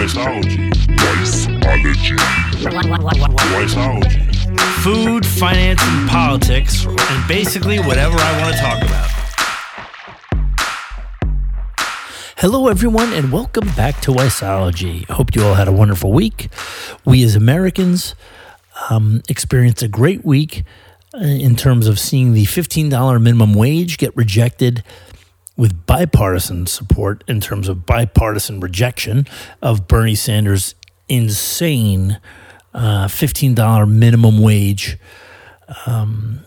Wiseology. Food, finance, and politics, and basically whatever I want to talk about. Hello, everyone, and welcome back to Wiseology. Hope you all had a wonderful week. We as Americans um, experienced a great week uh, in terms of seeing the $15 minimum wage get rejected with bipartisan support in terms of bipartisan rejection of Bernie Sanders' insane uh, $15 minimum wage. Um,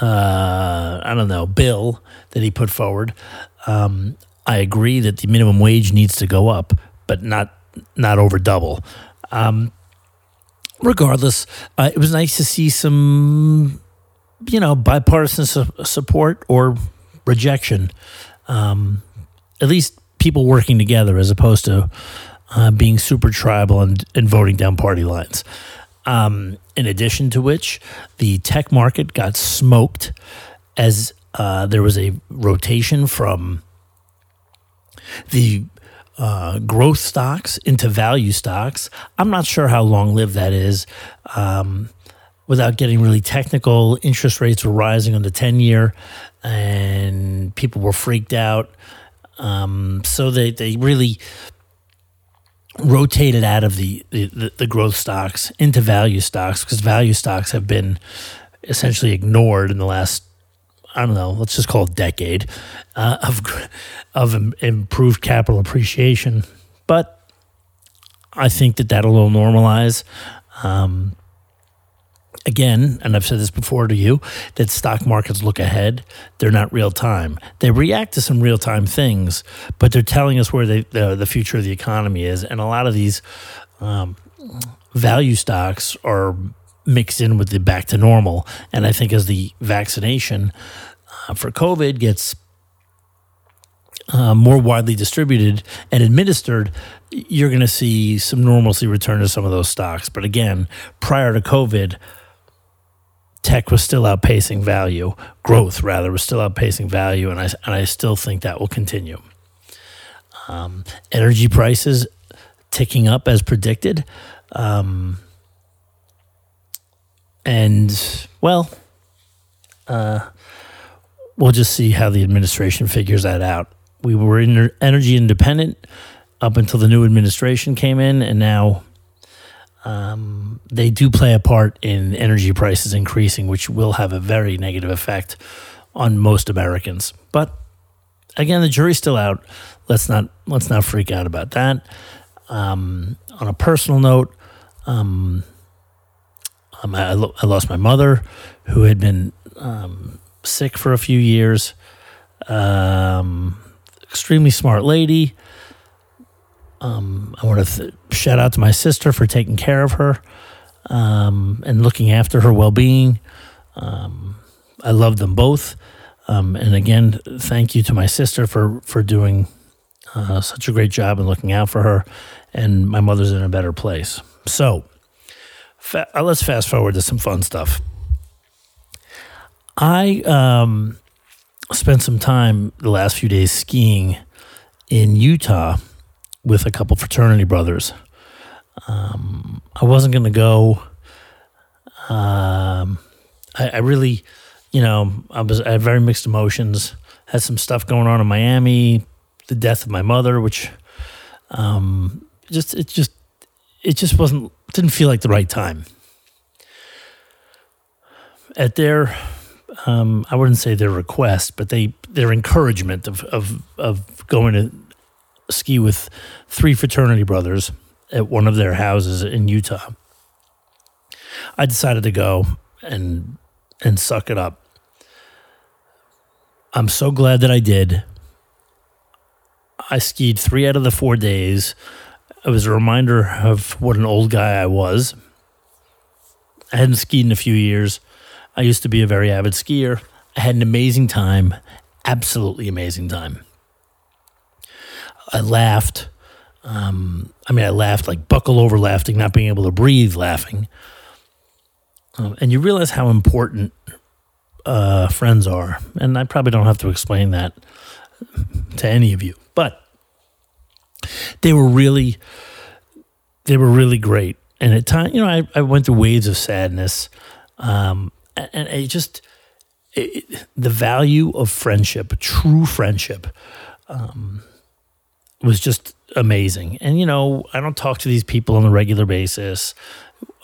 uh, I don't know, bill that he put forward. Um, I agree that the minimum wage needs to go up, but not not over double. Um, regardless, uh, it was nice to see some, you know, bipartisan su- support or rejection. Um, at least people working together as opposed to uh, being super tribal and, and voting down party lines. Um, in addition to which, the tech market got smoked as uh, there was a rotation from the uh, growth stocks into value stocks. I'm not sure how long lived that is. Um, without getting really technical, interest rates were rising on the 10 year and people were freaked out. Um, so they, they really rotated out of the, the, the growth stocks into value stocks because value stocks have been essentially ignored in the last I don't know, let's just call it decade uh, of of improved capital appreciation. But I think that that'll normalize. Um, again, and I've said this before to you, that stock markets look ahead. They're not real time. They react to some real time things, but they're telling us where they, the, the future of the economy is. And a lot of these um, value stocks are mixed in with the back to normal. And I think as the vaccination uh, for COVID gets uh, more widely distributed and administered, you're going to see some normalcy return to some of those stocks. But again, prior to COVID, tech was still outpacing value, growth rather was still outpacing value, and I and I still think that will continue. Um, energy prices ticking up as predicted. Um, and well, uh, we'll just see how the administration figures that out. We were in energy independent up until the new administration came in, and now um, they do play a part in energy prices increasing, which will have a very negative effect on most Americans. But again, the jury's still out. Let's not let's not freak out about that. Um, on a personal note, um, um, I, I, lost my mother, who had been um, sick for a few years. Um, extremely smart lady. Um, I want to th- shout out to my sister for taking care of her um, and looking after her well being. Um, I love them both. Um, and again, thank you to my sister for, for doing uh, such a great job and looking out for her. And my mother's in a better place. So, fa- uh, let's fast forward to some fun stuff. I um, spent some time the last few days skiing in Utah with a couple fraternity brothers. Um, I wasn't going to go. Um, I, I, really, you know, I was I had very mixed emotions. Had some stuff going on in Miami, the death of my mother, which, um, just it just it just wasn't didn't feel like the right time. At their, um, I wouldn't say their request, but they their encouragement of of of going to ski with three fraternity brothers at one of their houses in Utah. I decided to go and and suck it up. I'm so glad that I did. I skied three out of the four days. It was a reminder of what an old guy I was. I hadn't skied in a few years. I used to be a very avid skier. I had an amazing time, absolutely amazing time. I laughed. Um, I mean, I laughed like buckle over laughing, not being able to breathe laughing. Um, and you realize how important uh, friends are. And I probably don't have to explain that to any of you. But they were really, they were really great. And at time, you know, I, I went through waves of sadness, um, and, and it just it, the value of friendship, true friendship, um, was just amazing. And you know, I don't talk to these people on a regular basis.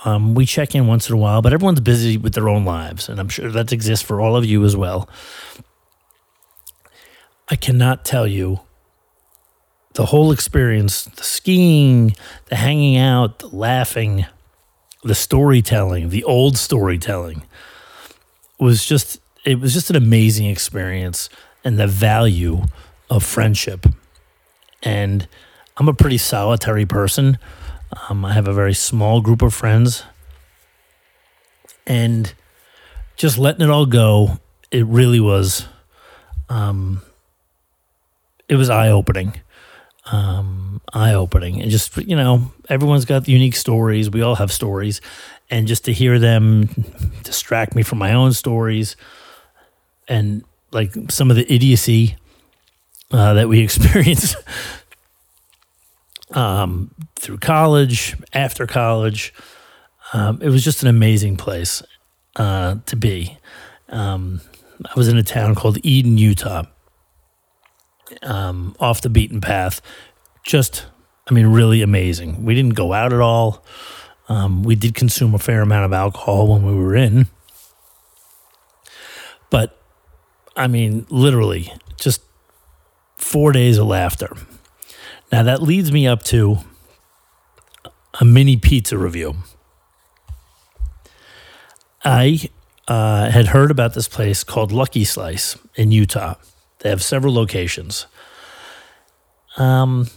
Um, we check in once in a while, but everyone's busy with their own lives, and I'm sure that exists for all of you as well. I cannot tell you the whole experience the skiing, the hanging out, the laughing, the storytelling, the old storytelling was just it was just an amazing experience and the value of friendship. And I'm a pretty solitary person. Um, I have a very small group of friends. And just letting it all go, it really was um, it was eye opening. Um, eye opening. And just, you know, everyone's got unique stories. We all have stories. And just to hear them distract me from my own stories and like some of the idiocy uh, that we experience um, through college, after college. Um, it was just an amazing place uh, to be. Um, I was in a town called Eden, Utah, um, off the beaten path. Just, I mean, really amazing. We didn't go out at all. Um, we did consume a fair amount of alcohol when we were in. But, I mean, literally, just four days of laughter. Now, that leads me up to a mini pizza review. I uh, had heard about this place called Lucky Slice in Utah. They have several locations. Um,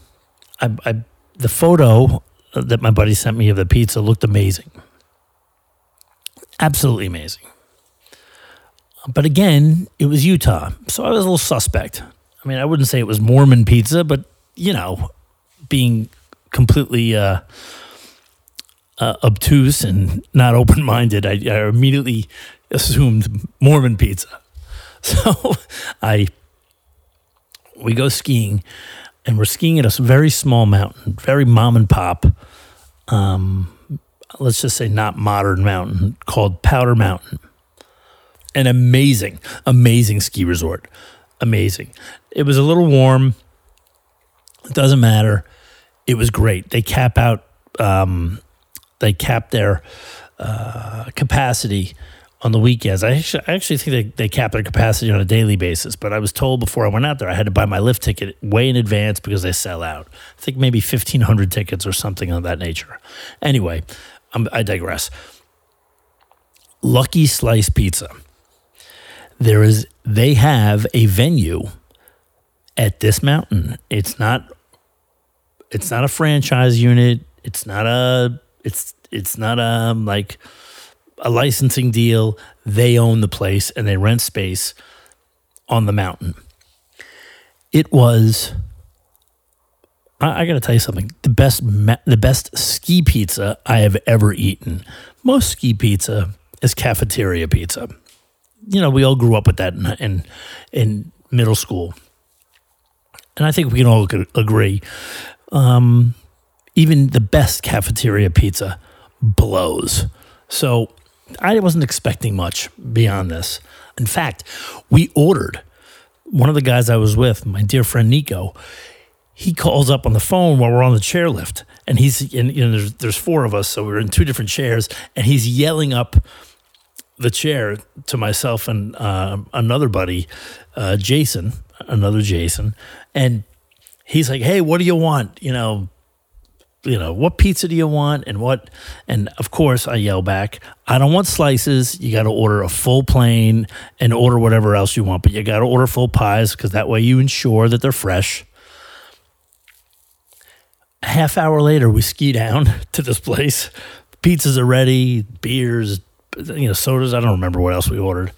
I, I, the photo that my buddy sent me of the pizza looked amazing. Absolutely amazing. But again, it was Utah, so I was a little suspect. I mean, I wouldn't say it was Mormon pizza, but you know, being completely uh, uh, obtuse and not open minded, I, I immediately assumed Mormon pizza. So I we go skiing, and we're skiing at a very small mountain, very mom and pop. Um, let's just say not modern mountain called Powder Mountain. An amazing, amazing ski resort. Amazing. It was a little warm. It doesn't matter. It was great. They cap out. Um, they cap their uh, capacity on the weekends. I actually, I actually think they, they cap their capacity on a daily basis, but I was told before I went out there I had to buy my lift ticket way in advance because they sell out. I think maybe 1,500 tickets or something of that nature. Anyway, I'm, I digress. Lucky Slice Pizza. There is, they have a venue at this mountain. It's not, it's not a franchise unit. It's not a, it's, it's not a, um, like, a licensing deal. They own the place and they rent space on the mountain. It was. I, got to tell you something. The best, the best ski pizza I have ever eaten. Most ski pizza is cafeteria pizza. You know, we all grew up with that in in, in middle school, and I think we can all agree. Um, even the best cafeteria pizza blows. So I wasn't expecting much beyond this. In fact, we ordered one of the guys I was with, my dear friend Nico. He calls up on the phone while we're on the chairlift, and he's and you know there's there's four of us, so we're in two different chairs, and he's yelling up the chair to myself and uh, another buddy, uh, Jason, another Jason, and he's like, "Hey, what do you want? You know, you know, what pizza do you want and what? And of course, I yell back, I don't want slices. You got to order a full plain and order whatever else you want, but you got to order full pies because that way you ensure that they're fresh. Half hour later, we ski down to this place. Pizzas are ready, beers, you know, sodas. I don't remember what else we ordered.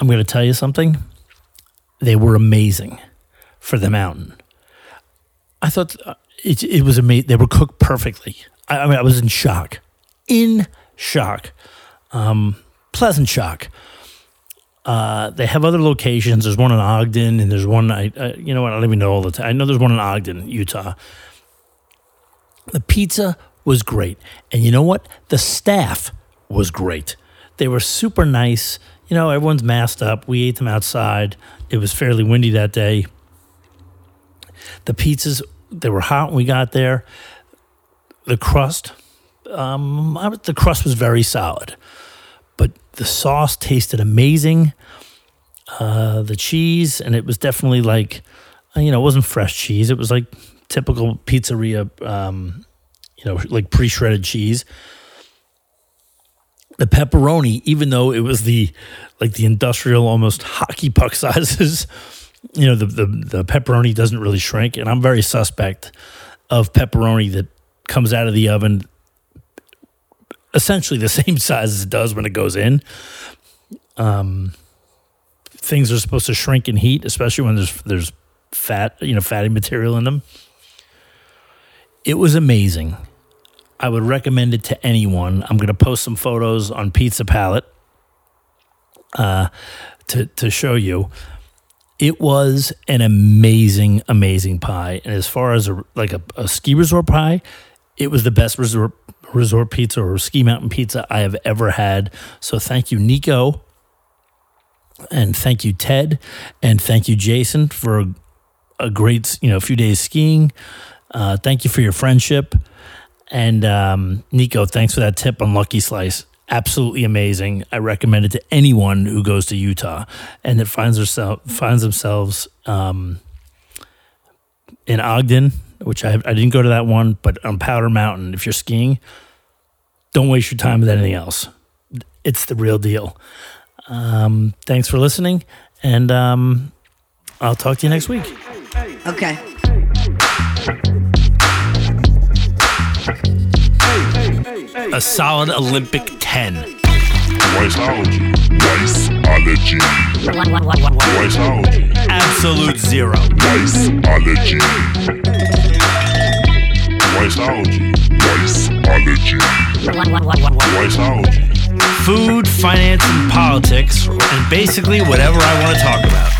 I'm going to tell you something. They were amazing for the mountain. I thought uh, it, it was amazing. They were cooked perfectly. I, I, mean, I was in shock, in shock, um, pleasant shock. Uh, they have other locations. There's one in Ogden, and there's one I, you know what? I don't even know all the time. I know there's one in Ogden, Utah. The pizza was great. And you know what? The staff was great. They were super nice. You know, everyone's masked up. We ate them outside. It was fairly windy that day. The pizzas, they were hot when we got there. The crust, um, the crust was very solid, but the sauce tasted amazing. Uh, the cheese, and it was definitely like, uh, you know, it wasn't fresh cheese. It was like typical pizzeria, um, you know, like pre shredded cheese. The pepperoni, even though it was the like the industrial almost hockey puck sizes, you know, the, the, the pepperoni doesn't really shrink. And I'm very suspect of pepperoni that comes out of the oven essentially the same size as it does when it goes in. Um, things are supposed to shrink in heat, especially when there's there's fat, you know, fatty material in them. It was amazing. I would recommend it to anyone. I'm going to post some photos on Pizza Palette uh, to to show you. It was an amazing, amazing pie. And as far as a, like a, a ski resort pie, it was the best resort resort pizza or ski mountain pizza I have ever had. So thank you, Nico, and thank you, Ted, and thank you, Jason, for a, a great you know a few days skiing. Uh, thank you for your friendship, and um, Nico, thanks for that tip on Lucky Slice. Absolutely amazing. I recommend it to anyone who goes to Utah and that finds herself finds themselves um, in Ogden, which I, I didn't go to that one, but on Powder Mountain. If you're skiing, don't waste your time with anything else. It's the real deal. Um, thanks for listening, and um, I'll talk to you next week. Okay. A solid Olympic 10. Wiseology. Wiseology. Wiseology. Absolute zero. Wiseology. Wiseology. Wiseology. Wiseology. Food, finance, and politics, and basically whatever I want to talk about.